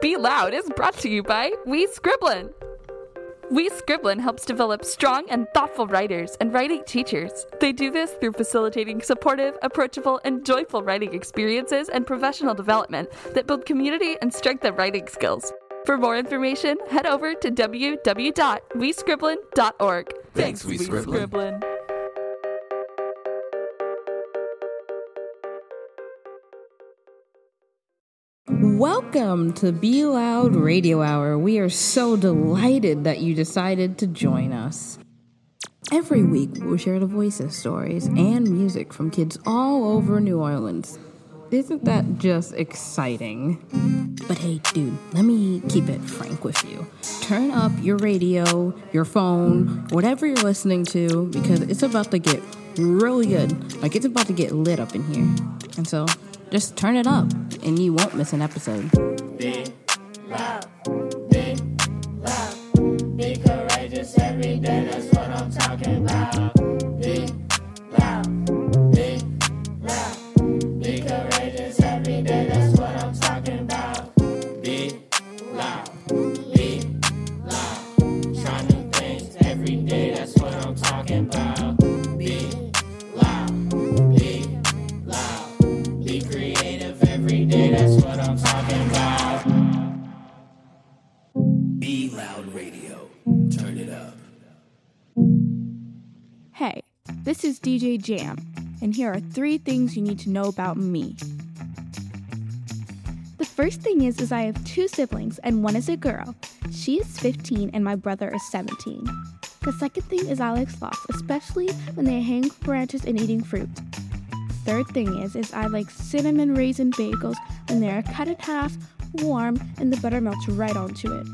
Be Loud is brought to you by We Scriblin. We Scriblin helps develop strong and thoughtful writers and writing teachers. They do this through facilitating supportive, approachable, and joyful writing experiences and professional development that build community and strengthen writing skills. For more information, head over to www.wescriblin.org. Thanks, We Scriblin. Welcome to Be Loud Radio Hour. We are so delighted that you decided to join us. Every week, we'll share the voices, stories, and music from kids all over New Orleans. Isn't that just exciting? But hey, dude, let me keep it frank with you. Turn up your radio, your phone, whatever you're listening to, because it's about to get really good. Like, it's about to get lit up in here. And so, just turn it up, and you won't miss an episode. Be loud, be loud, be courageous every day. That's what I'm talking about. Jam, and here are three things you need to know about me. The first thing is is I have two siblings and one is a girl. She is 15 and my brother is 17. The second thing is I like sloths, especially when they hang from branches and eating fruit. Third thing is is I like cinnamon raisin bagels when they are cut in half, warm, and the butter melts right onto it.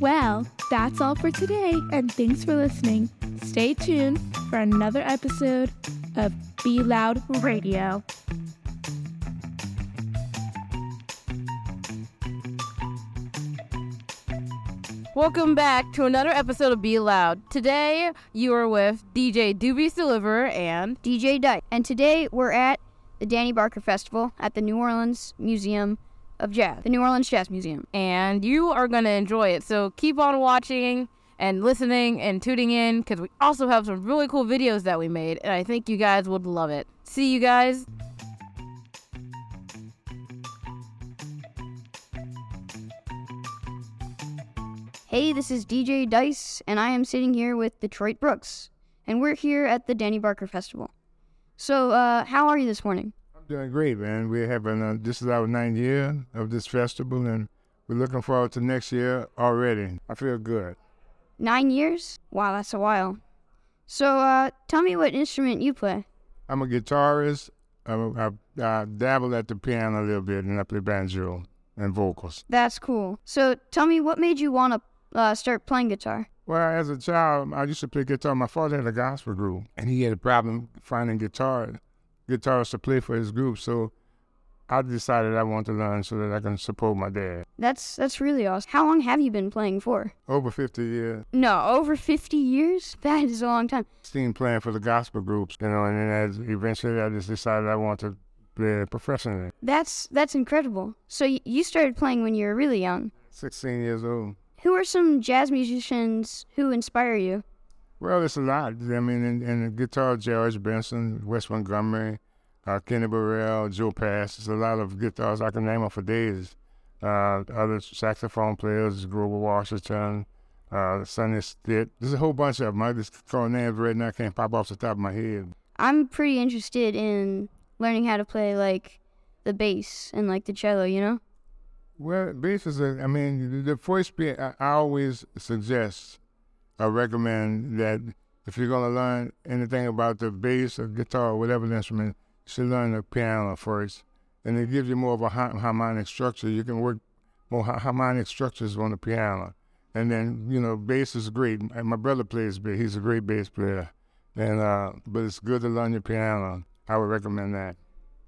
Well, that's all for today, and thanks for listening. Stay tuned for another episode of Be Loud Radio. Welcome back to another episode of Be Loud. Today you are with DJ Dubious Deliverer and DJ Dyke. And today we're at the Danny Barker Festival at the New Orleans Museum of Jazz, the New Orleans Jazz Museum. and you are gonna enjoy it. So keep on watching and listening and tuning in because we also have some really cool videos that we made, and I think you guys would love it. See you guys. Hey, this is DJ Dice, and I am sitting here with Detroit Brooks, and we're here at the Danny Barker Festival. So, uh, how are you this morning? I'm doing great, man. We're having uh, this is our ninth year of this festival, and we're looking forward to next year already. I feel good. Nine years? Wow, that's a while. So, uh, tell me what instrument you play. I'm a guitarist. I'm a, I, I dabble at the piano a little bit, and I play banjo and vocals. That's cool. So, tell me what made you want to uh, start playing guitar? Well, as a child, I used to play guitar. My father had a gospel group, and he had a problem finding guitar guitarists to play for his group. So I decided I want to learn so that I can support my dad. That's that's really awesome. How long have you been playing for? Over 50 years, No, over 50 years? That is a long time. seen playing for the gospel groups, you know, and then as eventually I just decided I want to play professionally. That's that's incredible. So y- you started playing when you were really young. 16 years old. Who are some jazz musicians who inspire you? Well, it's a lot. I mean, in, in the guitar, George Benson, Wes Montgomery, uh, Kenny Burrell, Joe Pass. There's a lot of guitars I can name them for days. Uh, other saxophone players, Grover Washington, uh, Sonny Stitt. There's a whole bunch of them. I just throw names right now. I can't pop off the top of my head. I'm pretty interested in learning how to play like the bass and like the cello, you know? Well, bass is a, I mean, the, first bit, I, I always suggest, I recommend that if you're going to learn anything about the bass or guitar or whatever the instrument, should learn the piano first. And it gives you more of a harmonic structure. You can work more harmonic structures on the piano. And then, you know, bass is great. My brother plays bass. He's a great bass player. And, uh, but it's good to learn your piano. I would recommend that.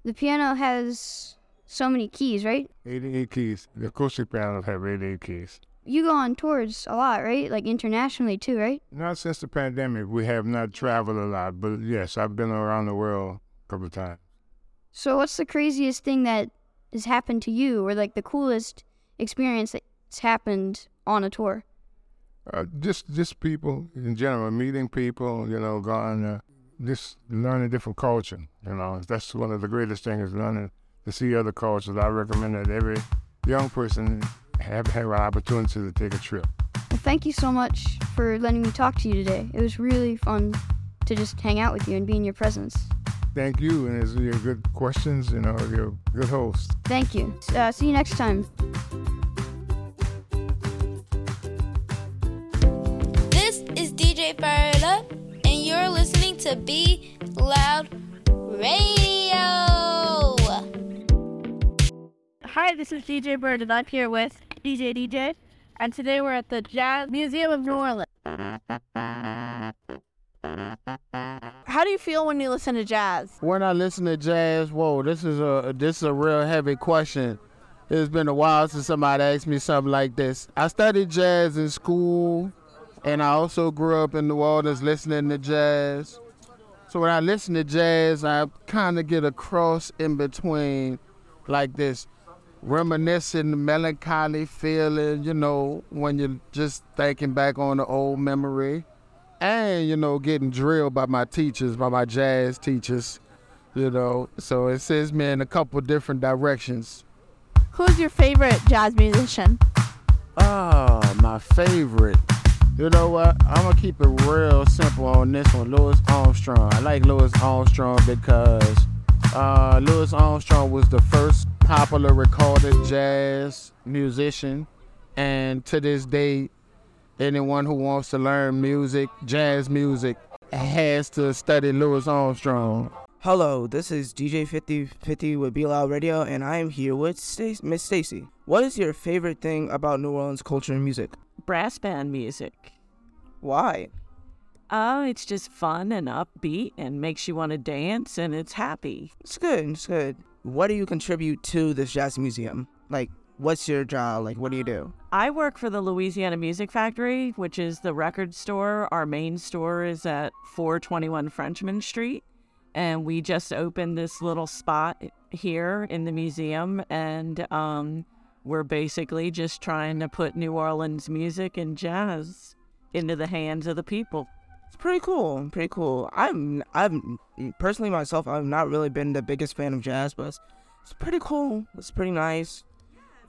The piano has so many keys, right? 88 keys. The acoustic pianos have 88 keys. You go on tours a lot, right? Like internationally too, right? Not since the pandemic. We have not traveled a lot, but yes, I've been around the world couple of times. So what's the craziest thing that has happened to you or like the coolest experience that's happened on a tour? Uh, just just people in general, meeting people, you know, going, uh, just learning different culture. You know, that's one of the greatest things, is learning to see other cultures. I recommend that every young person have, have an opportunity to take a trip. Well, thank you so much for letting me talk to you today. It was really fun to just hang out with you and be in your presence. Thank you, and it's your good questions. You know, you're a good host. Thank you. Uh, see you next time. This is DJ Fired Up, and you're listening to Be Loud Radio. Hi, this is DJ Bird, and I'm here with DJ DJ, and today we're at the Jazz Museum of New Orleans. How do you feel when you listen to jazz? When I listen to jazz, whoa, this is a this is a real heavy question. It's been a while since somebody asked me something like this. I studied jazz in school, and I also grew up in New Orleans listening to jazz. So when I listen to jazz, I kind of get a cross in between, like this reminiscent, melancholy feeling, you know, when you're just thinking back on the old memory. And, you know, getting drilled by my teachers, by my jazz teachers, you know. So it sends me in a couple different directions. Who's your favorite jazz musician? Oh, my favorite. You know what? I'm gonna keep it real simple on this one. Louis Armstrong. I like Louis Armstrong because uh, Louis Armstrong was the first popular recorded jazz musician, and to this day, anyone who wants to learn music, jazz music, has to study Louis Armstrong. Hello, this is DJ 5050 with Be Loud Radio, and I am here with Stac- Miss Stacy. What is your favorite thing about New Orleans culture and music? brass band music. Why? Oh, it's just fun and upbeat and makes you want to dance and it's happy. It's good, it's good. What do you contribute to this jazz museum? Like, what's your job? Like, what do you do? I work for the Louisiana Music Factory, which is the record store. Our main store is at 421 Frenchmen Street. And we just opened this little spot here in the museum. And um, we're basically just trying to put New Orleans music and jazz into the hands of the people. It's pretty cool, pretty cool. I'm, I'm personally myself, I've not really been the biggest fan of jazz, but it's, it's pretty cool. It's pretty nice,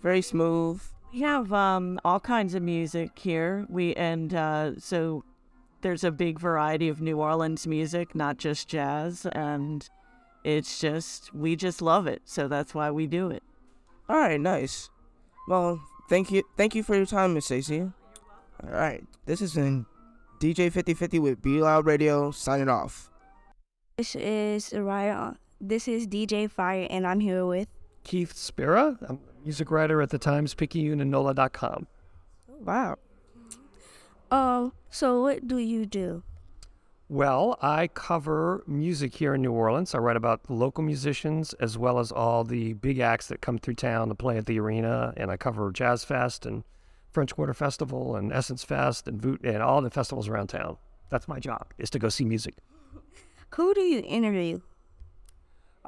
very smooth. We have um, all kinds of music here. We and uh, so there's a big variety of New Orleans music, not just jazz, and it's just we just love it. So that's why we do it. All right, nice. Well, thank you, thank you for your time, Miss Stacy. All right, this is in DJ 5050 with Be Loud Radio signing off. This is Ryan. This is DJ Fire, and I'm here with. Keith Spera. I'm a music writer at the Times Picayune and NOLA.com. Wow. Um. So, what do you do? Well, I cover music here in New Orleans. I write about local musicians as well as all the big acts that come through town to play at the arena, and I cover Jazz Fest and French Quarter Festival and Essence Fest and Voot and all the festivals around town. That's my job is to go see music. Who do you interview?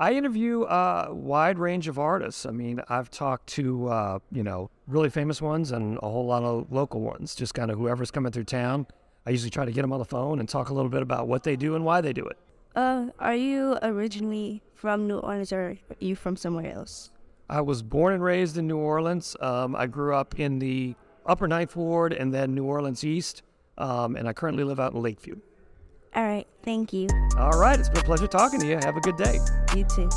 I interview a wide range of artists. I mean, I've talked to uh, you know really famous ones and a whole lot of local ones. Just kind of whoever's coming through town. I usually try to get them on the phone and talk a little bit about what they do and why they do it. Uh, are you originally from New Orleans or are you from somewhere else? I was born and raised in New Orleans. Um, I grew up in the Upper Ninth Ward and then New Orleans East, um, and I currently live out in Lakeview. All right. Thank you. All right, it's been a pleasure talking to you. Have a good day. You too.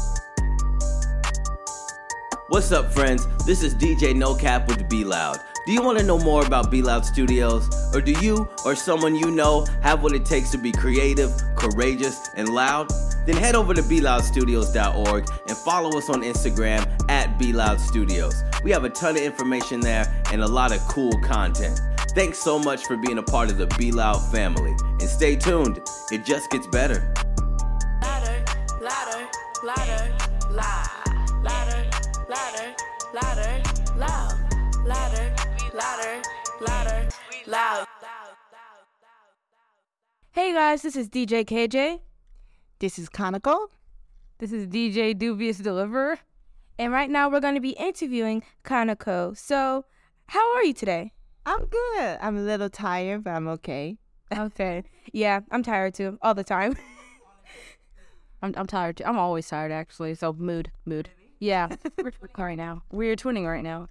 What's up, friends? This is DJ No Cap with Be Loud. Do you want to know more about Be Loud Studios? Or do you or someone you know have what it takes to be creative, courageous, and loud? Then head over to BeLoudStudios.org and follow us on Instagram at Be Loud Studios. We have a ton of information there and a lot of cool content. Thanks so much for being a part of the Be Loud family. And stay tuned, it just gets better. Louder, louder, louder, loud. Louder, louder, louder, loud. Louder, louder, louder, loud. Hey guys, this is DJ KJ. This is Kanako. This is DJ Dubious Deliverer. And right now we're going to be interviewing Kanako. So, how are you today? I'm good. I'm a little tired, but I'm okay. Okay. Yeah, I'm tired too, all the time. I'm I'm tired too. I'm always tired actually. So mood, mood. Yeah. We're twinning right now. We're twinning right now.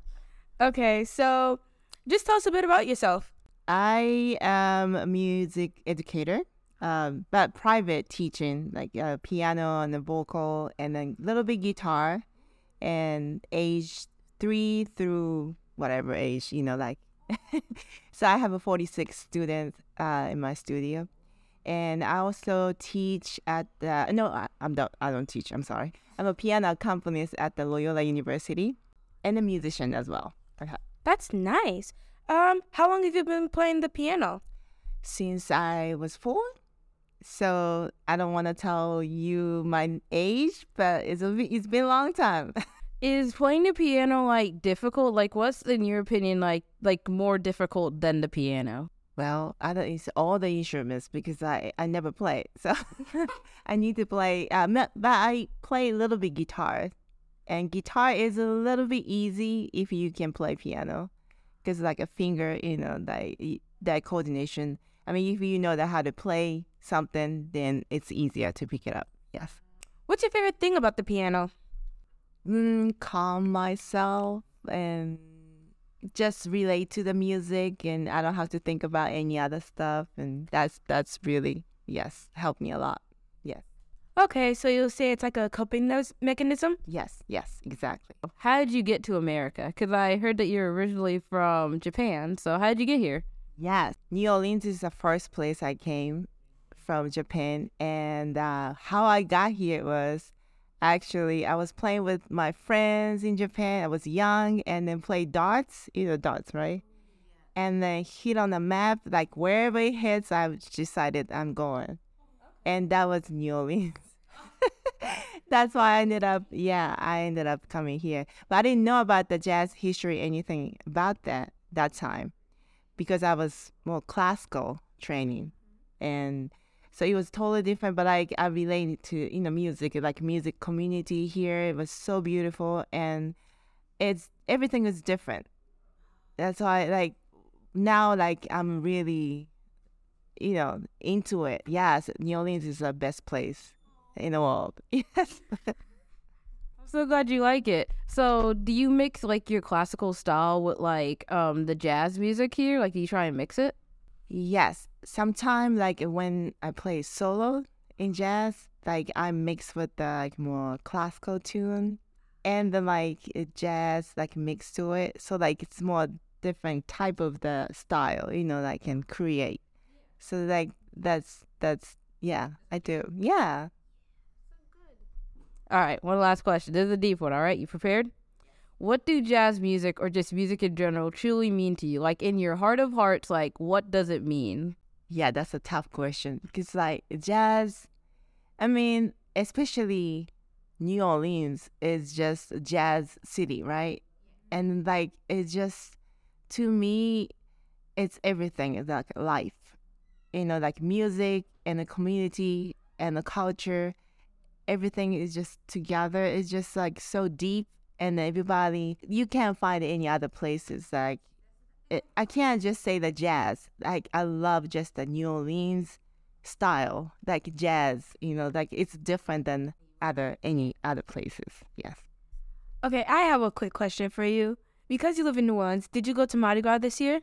Okay, so just tell us a bit about yourself. I am a music educator, um, but private teaching, like uh, piano and the vocal, and then a little bit guitar, and age three through whatever age, you know, like. so I have a 46 students uh, in my studio, and I also teach at the no, I, I'm don't I don't teach. I'm sorry. I'm a piano accompanist at the Loyola University, and a musician as well. That's nice. Um, how long have you been playing the piano? Since I was four. So I don't want to tell you my age, but it's a, it's been a long time. Is playing the piano like difficult? Like, what's in your opinion like like more difficult than the piano? Well, I don't. It's all the instruments because I I never play, so I need to play. Uh, but I play a little bit guitar, and guitar is a little bit easy if you can play piano, because like a finger, you know, that that coordination. I mean, if you know that how to play something, then it's easier to pick it up. Yes. What's your favorite thing about the piano? Mm, calm myself and just relate to the music and I don't have to think about any other stuff. And that's that's really yes helped me a lot. Yes. Okay so you'll say it's like a coping mechanism? Yes yes exactly. How did you get to america? Because i heard that you're originally from japan so how did you get here? Yes new orleans is the first place i came from japan. And uh, how i got here was actually i was playing with my friends in japan. I was young and then played darts you know darts right? And then hit on the map like wherever it hits i decided i'm going. And that was new orleans. That's why i ended up yeah i ended up coming here. But i didn't know about the jazz history anything about that that time because i was more classical training. And so it was totally different but i i related to you know music like music community here. It was so beautiful and it's everything is different. That's why like now like i'm really you know into it. Yes new orleans is the best place in the world. Yes. I'm so glad you like it. So do you mix like your classical style with like um the jazz music here? Like do you try and mix it Yes, sometimes like when I play solo in jazz, like I mix with the like more classical tune and then like eh, jazz like mix to it. So like it's more different type of the style, you know, that I can create. So like that's that's yeah, I do. Yeah. All right, one last question. This is a deep one. All right, you prepared? What do jazz music or just music in general truly mean to you? Like in your heart of hearts, like what does it mean? Yeah, that's a tough question because like jazz, I mean, especially New Orleans is just jazz city, right? And like it's just to me, it's everything. It's like life, you know, like music and the community and the culture. Everything is just together. It's just like so deep and everybody you can't find it any other places like it, i can't just say the jazz. Like i love just the new orleans style like jazz you know like it's different than other any other places. Yes. Okay i have a quick question for you. Because you live in new orleans did you go to mardi gras this year?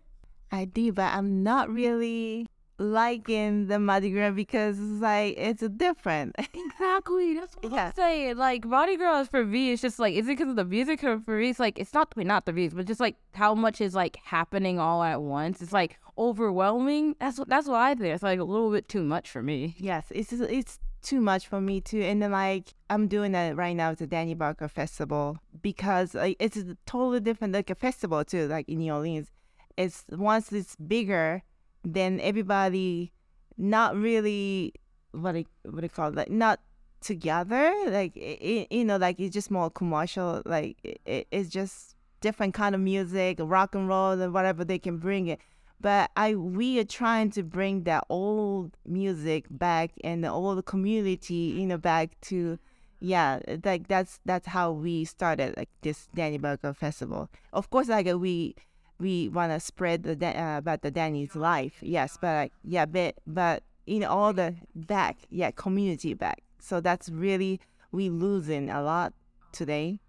I did but i'm not really liking the Mardi Gras because it's like it's different. exactly. That's what yeah. I'm saying. Like Mardi Gras for me, it's just like is it because of the music or for me? It's like it's not not the music, but just like how much is like happening all at once. It's like overwhelming. That's what that's what I think. It's like a little bit too much for me. Yes, it's it's too much for me too. And then like I'm doing that right now. It's a Danny Barker Festival because like it's a totally different like a festival too. Like in New Orleans, it's once it's bigger then everybody not really what it what it called like not together like it, you know like it's just more commercial like it, it's just different kind of music rock and roll and whatever they can bring it but i we are trying to bring that old music back and the old community you know back to yeah, like that's that's how we started like this Danny Barker Festival. Of course, like we we want to spread the uh, about the Danny's life, yes, but like, yeah, but but in all the back, yeah, community back. So that's really we losing a lot today.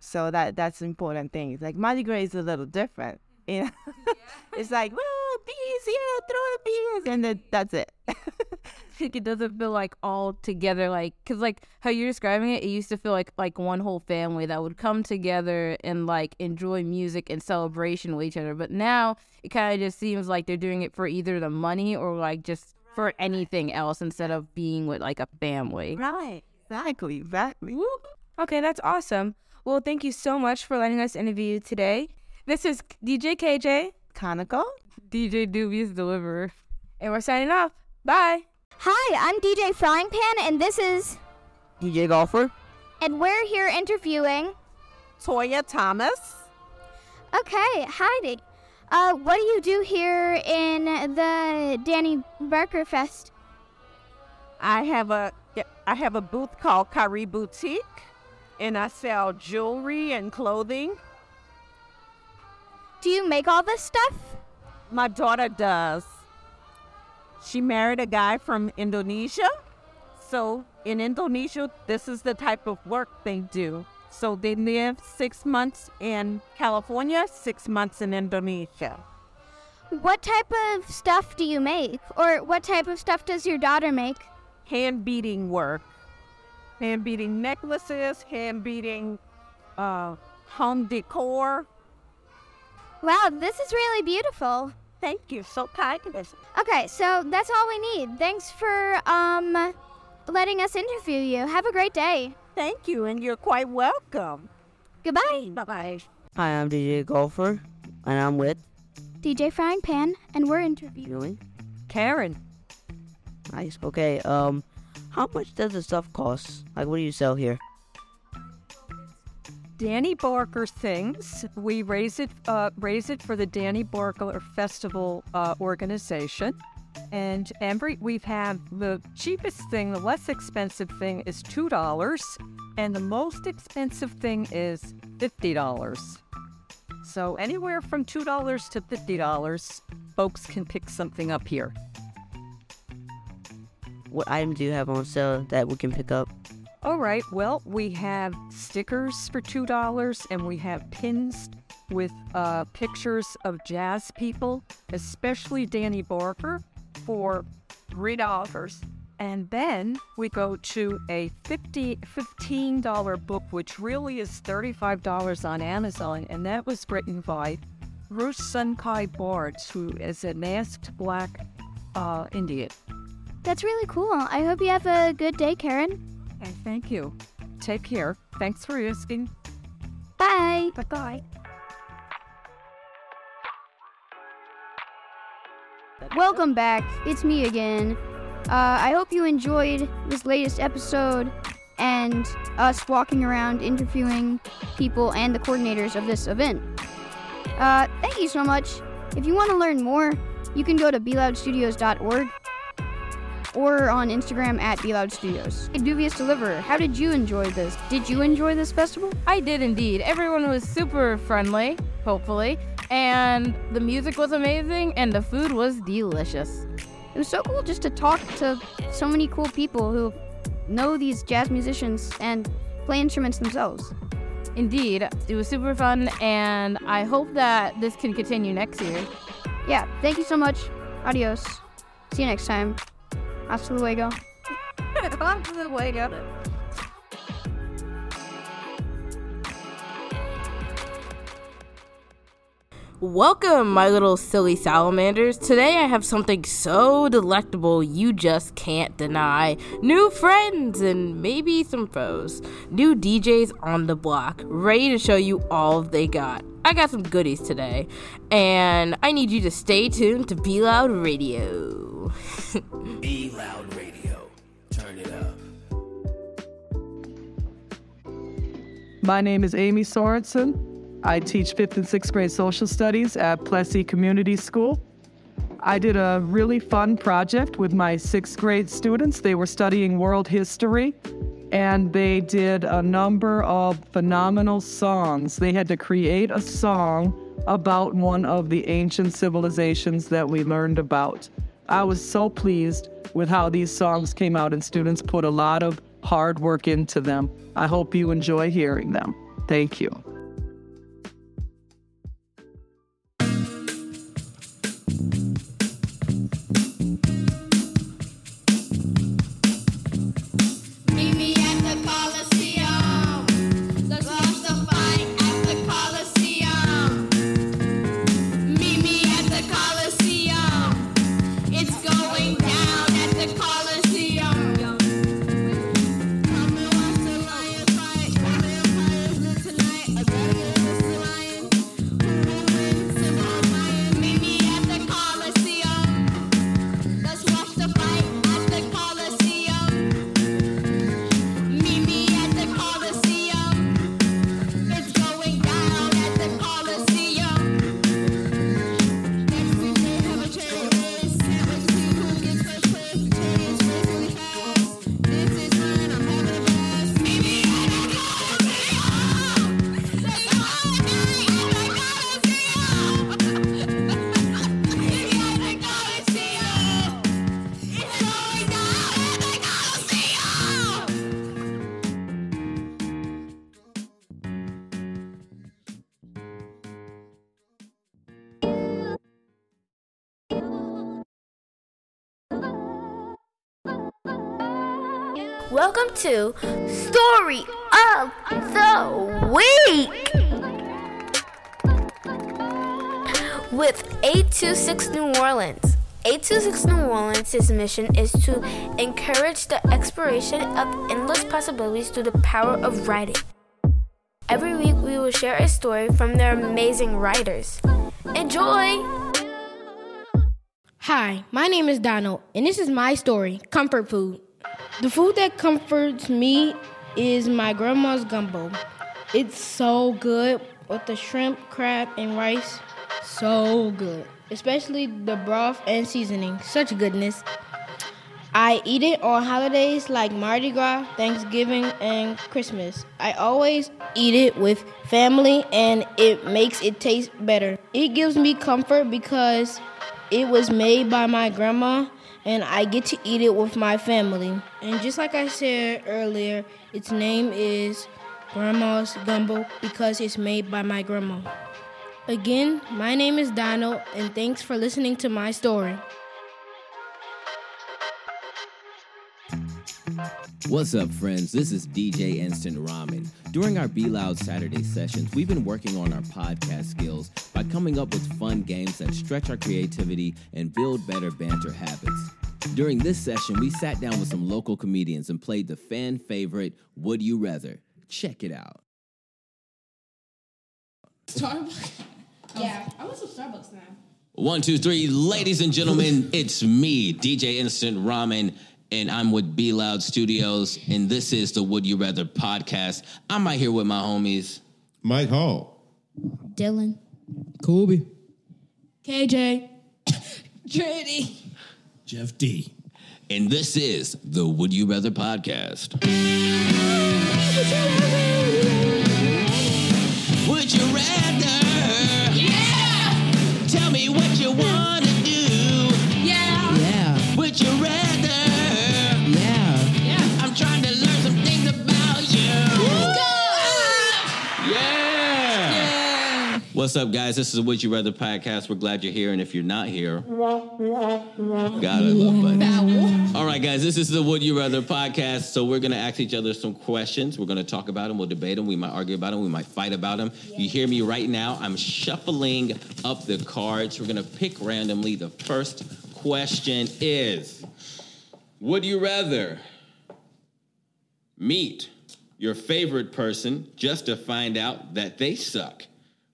So that that's important thing. Like Mardi Gras is a little different. You know, it's like well, bees, yeah, throw the bees, and then that's it. like it doesn't feel like all together like because like how you're describing it it used to feel like like one whole family that would come together and like enjoy music and celebration with each other. But now it kind of just seems like they're doing it for either the money or like just for anything else instead of being with like a family. Right. Exactly. Exactly Okay, that's awesome. Well, thank you so much for letting us interview you today. This is DJ KJ, Kanako, dj dubious deliverer. And we're signing off. Bye. Hi, I'm DJ Frying Pan, and this is. DJ Golfer. And we're here interviewing. Toya Thomas. Okay, Heidi. Uh, what do you do here in the Danny Barker Fest? I have a I have a booth called Kari Boutique, and I sell jewelry and clothing. Do you make all this stuff? My daughter does. She married a guy from Indonesia. So in Indonesia, this is the type of work they do. So they live six months in California, six months in Indonesia. What type of stuff do you make? Or what type of stuff does your daughter make? Hand beating work. Hand beating necklaces, hand beating uh, home decor. Wow, this is really beautiful. Thank you. So kind. Okay, so that's all we need. Thanks for um letting us interview you. Have a great day. Thank you, and you're quite welcome. Goodbye. Bye bye. Hi, I'm DJ Golfer, and I'm with DJ Frying Pan, and we're interviewing Karen. Nice. Okay. Um, how much does the stuff cost? Like, what do you sell here? Danny Barker sings. We raise it, uh, raise it for the Danny Barker Festival uh, organization. And every we've had the cheapest thing, the less expensive thing is two dollars, and the most expensive thing is fifty dollars. So anywhere from two dollars to fifty dollars, folks can pick something up here. What items do you have on sale that we can pick up? All right. Well, we have stickers for two dollars, and we have pins with uh, pictures of jazz people, especially Danny Barker, for three dollars. And then we go to a 50 $15 book, which really is $35 on Amazon, and that was written by Bruce Sunpie Barnes, who is a masked black uh, Indian. That's really cool. I hope you have a good day, Karen. And thank you. Take care. Thanks for asking. Bye. Bye bye. Welcome back. It's me again. Uh, I hope you enjoyed this latest episode and us walking around interviewing people and the coordinators of this event. Uh, thank you so much. If you want to learn more, you can go to beloudstudios.org or on Instagram at beloudstudios. Hey, Dubious Deliverer, how did you enjoy this? Did you enjoy this festival? I did indeed. Everyone was super friendly, hopefully, and the music was amazing and the food was delicious. It was so cool just to talk to so many cool people who know these jazz musicians and play instruments themselves. Indeed, it was super fun, and I hope that this can continue next year. Yeah, thank you so much. Adios. See you next time. Hasta luego. Hasta luego. Welcome, my little silly salamanders. Today I have something so delectable you just can't deny. New friends and maybe some foes. New DJs on the block, ready to show you all they got. I got some goodies today, and I need you to stay tuned to Be Loud Radio. Be Loud Radio. Turn it up. My name is Amy Sorensen. I teach fifth and sixth grade social studies at Plessy Community School. I did a really fun project with my sixth grade students. They were studying world history, and they did a number of phenomenal songs. They had to create a song about one of the ancient civilizations that we learned about. I was so pleased with how these songs came out, and students put a lot of hard work into them. I hope you enjoy hearing them. Thank you. To Story of the Week with 826 New Orleans. 826 New Orleans' mission is to encourage the exploration of endless possibilities through the power of writing. Every week, we will share a story from their amazing writers. Enjoy! Hi, my name is Donald, and this is my story Comfort Food. The food that comforts me is my grandma's gumbo. It's so good with the shrimp, crab, and rice. So good. Especially the broth and seasoning. Such goodness. I eat it on holidays like Mardi Gras, Thanksgiving, and Christmas. I always eat it with family and it makes it taste better. It gives me comfort because it was made by my grandma and I get to eat it with my family. And just like I said earlier, its name is Grandma's Gumbo because it's made by my grandma. Again, my name is Donald, and thanks for listening to my story. What's up, friends? This is DJ Instant Ramen. During our Be Loud Saturday sessions, we've been working on our podcast skills by coming up with fun games that stretch our creativity and build better banter habits. During this session, we sat down with some local comedians and played the fan favorite Would You Rather. Check it out. Starbucks? Yeah, I went to Starbucks now. One, two, three. Ladies and gentlemen, it's me, DJ Instant Ramen, and I'm with Be Loud Studios, and this is the Would You Rather podcast. I'm out here with my homies. Mike Hall. Dylan. Kobe. KJ. Trinity. Jeff D. And this is the Would You Rather podcast. What's up, guys? This is the Would You Rather podcast. We're glad you're here, and if you're not here, God, I love buttons. All right, guys, this is the Would You Rather podcast. So we're gonna ask each other some questions. We're gonna talk about them. We'll debate them. We might argue about them. We might fight about them. You hear me right now? I'm shuffling up the cards. We're gonna pick randomly. The first question is: Would you rather meet your favorite person just to find out that they suck,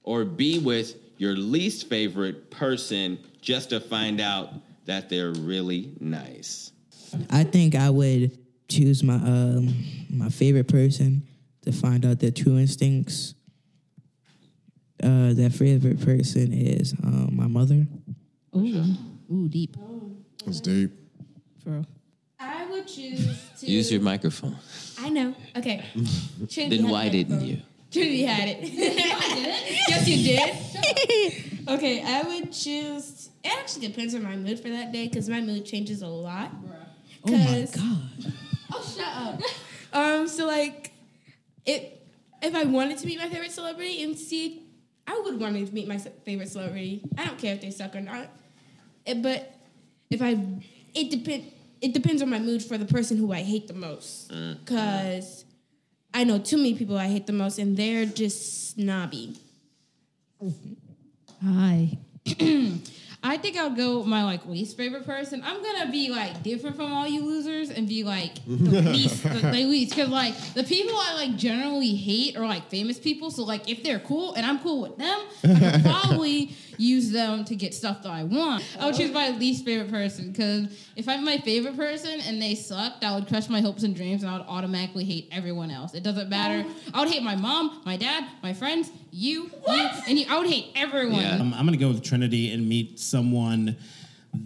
or be with your least favorite person just to find out that they're really nice? I think I would choose my um my favorite person to find out their true instincts. Uh, that favorite person is um, my mother. Ooh, ooh, deep. That's deep. I would choose to Use your microphone. I know. Okay. Trinity Then why the didn't you? Trinity had it. yes, you did. okay, I would choose. It actually depends on my mood for that day because my mood changes a lot. Oh my god. Oh, shut up. um, so like, it if I wanted to meet my favorite celebrity and see, I would want to meet my favorite celebrity. I don't care if they suck or not. It- but if I, it depend. It depends on my mood for the person who I hate the most. Cause I know too many people I hate the most, and they're just snobby. Hi. I think I'll go with my like least favorite person. I'm gonna be like different from all you losers and be like the least, the, the least, because like the people I like generally hate are like famous people. So like if they're cool and I'm cool with them, I could probably use them to get stuff that I want. I would choose my least favorite person because if I'm my favorite person and they sucked, I would crush my hopes and dreams and I would automatically hate everyone else. It doesn't matter. I would hate my mom, my dad, my friends, you, you, and you. I would hate everyone. Um, I'm gonna go with Trinity and meet someone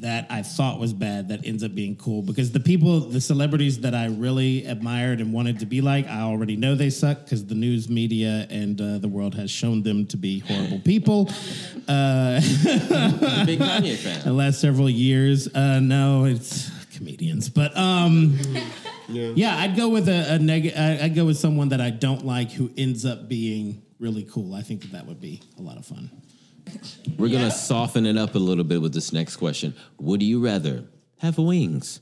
that I thought was bad that ends up being cool because the people, the celebrities that I really admired and wanted to be like, I already know they suck because the news media and uh, the world has shown them to be horrible people. Uh, Big Kanye fan. The last several years, uh, no, it's comedians, but um, yeah. I'd go with a, a neg- I- I'd go with someone that I don't like who ends up being really cool. I think that that would be a lot of fun. We're gonna soften it up a little bit with this next question. Would you rather have wings,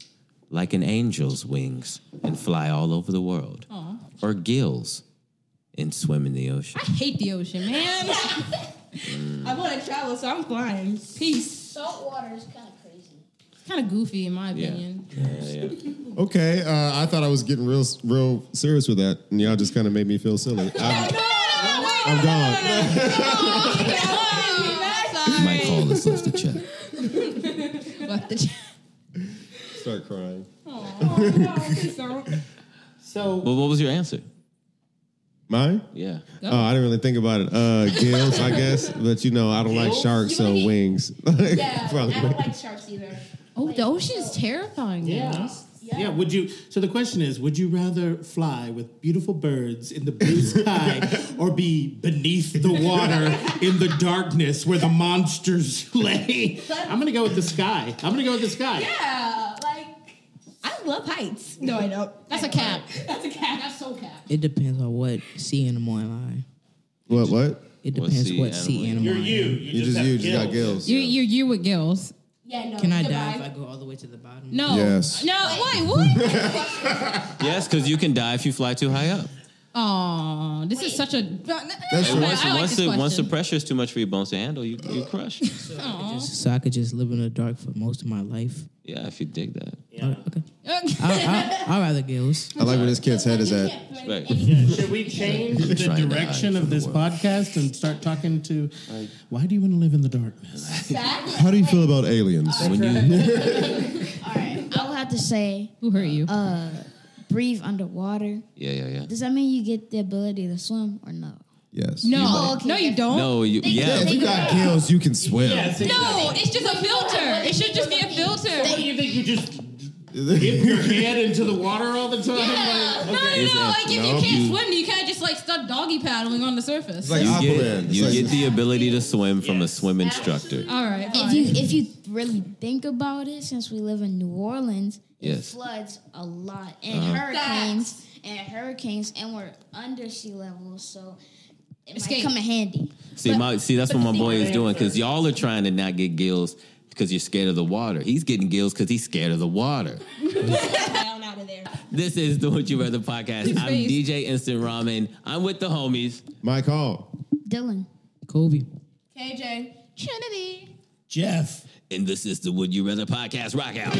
like an angel's wings, and fly all over the world, Aw. or gills and swim in the ocean? I hate the ocean, man. I want to travel, so I'm flying. Peace. Salt water is kind of crazy. Kind of goofy in my Yeah. opinion. yeah. Okay, uh, I thought I was getting real, real serious with that, and y'all just kind of made me feel silly. I'm, I'm gone. Left the Start crying. So, well, what was your answer? Mine? Yeah. Oh, I didn't really think about it. Uh, gills, I guess, but you know, I don't like Gills? sharks, so wings. Yeah, Probably. I don't like sharks either. Oh, the ocean is terrifying. Yeah. guys. Yeah. Would you? So the question is: Would you rather fly with beautiful birds in the blue sky, or be beneath the water in the darkness where the monsters lay? I'm gonna go with the sky. I'm gonna go with the sky. Yeah, like I love heights. No, I don't. That's a cap. That's a cat. That's so cap. It depends on what sea animal am I. What? What? It What depends sea what sea animal? animal. You're I you. You just, you just got gills. You you you with gills. Yeah, no. Can I goodbye. die if I go all the way to the bottom? No. Yes. No. Wait. What? Yes, because you can die if you fly too high up. Oh, this is such a. That's And true. once, I like once this the once the pressure is too much for your bones to handle, you you crush. Just, so I could just live in the dark for most of my life. yeah, if you dig that. Oh, okay. I, I, I'd rather gills. I like where this kid's head is at. Respect. Should we change the direction of this podcast and start talking to? Why do you want to live in the darkness? How do you feel about aliens? When you All right, I would have to say, Who hurt you? uh, breathe underwater. yeah yeah yeah. Does that mean you get the ability to swim or no? Yes. no. Oh, okay. No, you don't. No, you Yeah, yeah. if you got gills, you can swim. No, it's just a filter. It should just be a filter. What do you think? You just dip your head into the water all the time? Yeah. Like, No, okay. no, no. Like if No. you can't You- swim, you can't just like start doggy paddling on the surface. It's like You get, you like- get the ability to swim from a swim instructor. All right. If you if you really think about it, since we live in New Orleans, it Yes. floods a lot and Uh-huh. hurricanes and hurricanes, and we're under sea level, so it Escape. might come in handy. See, my see that's what my boy is doing because y'all are trying to not get gills because you're scared of the water. He's getting gills because he's scared of the water. Down out of there. This is the Would You Rather podcast. I'm. DJ Instant Ramen. I'm with the homies. Mike Hall. Dylan. Kobe. KJ. Trinity. Jeff. And this is the Would You Rather podcast. Rock out.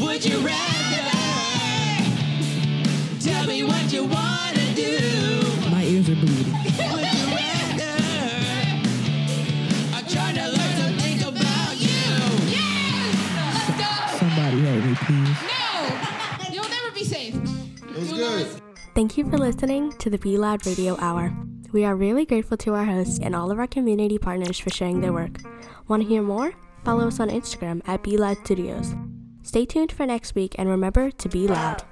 Would you rather? Tell me what you want to do. My ears are bleeding. Thank you for listening to the Be Loud Radio Hour. We are really grateful to our hosts and all of our community partners for sharing their work. Want to hear more? follow us on Instagram at Be Loud Studios. Stay tuned for next week and remember to be loud.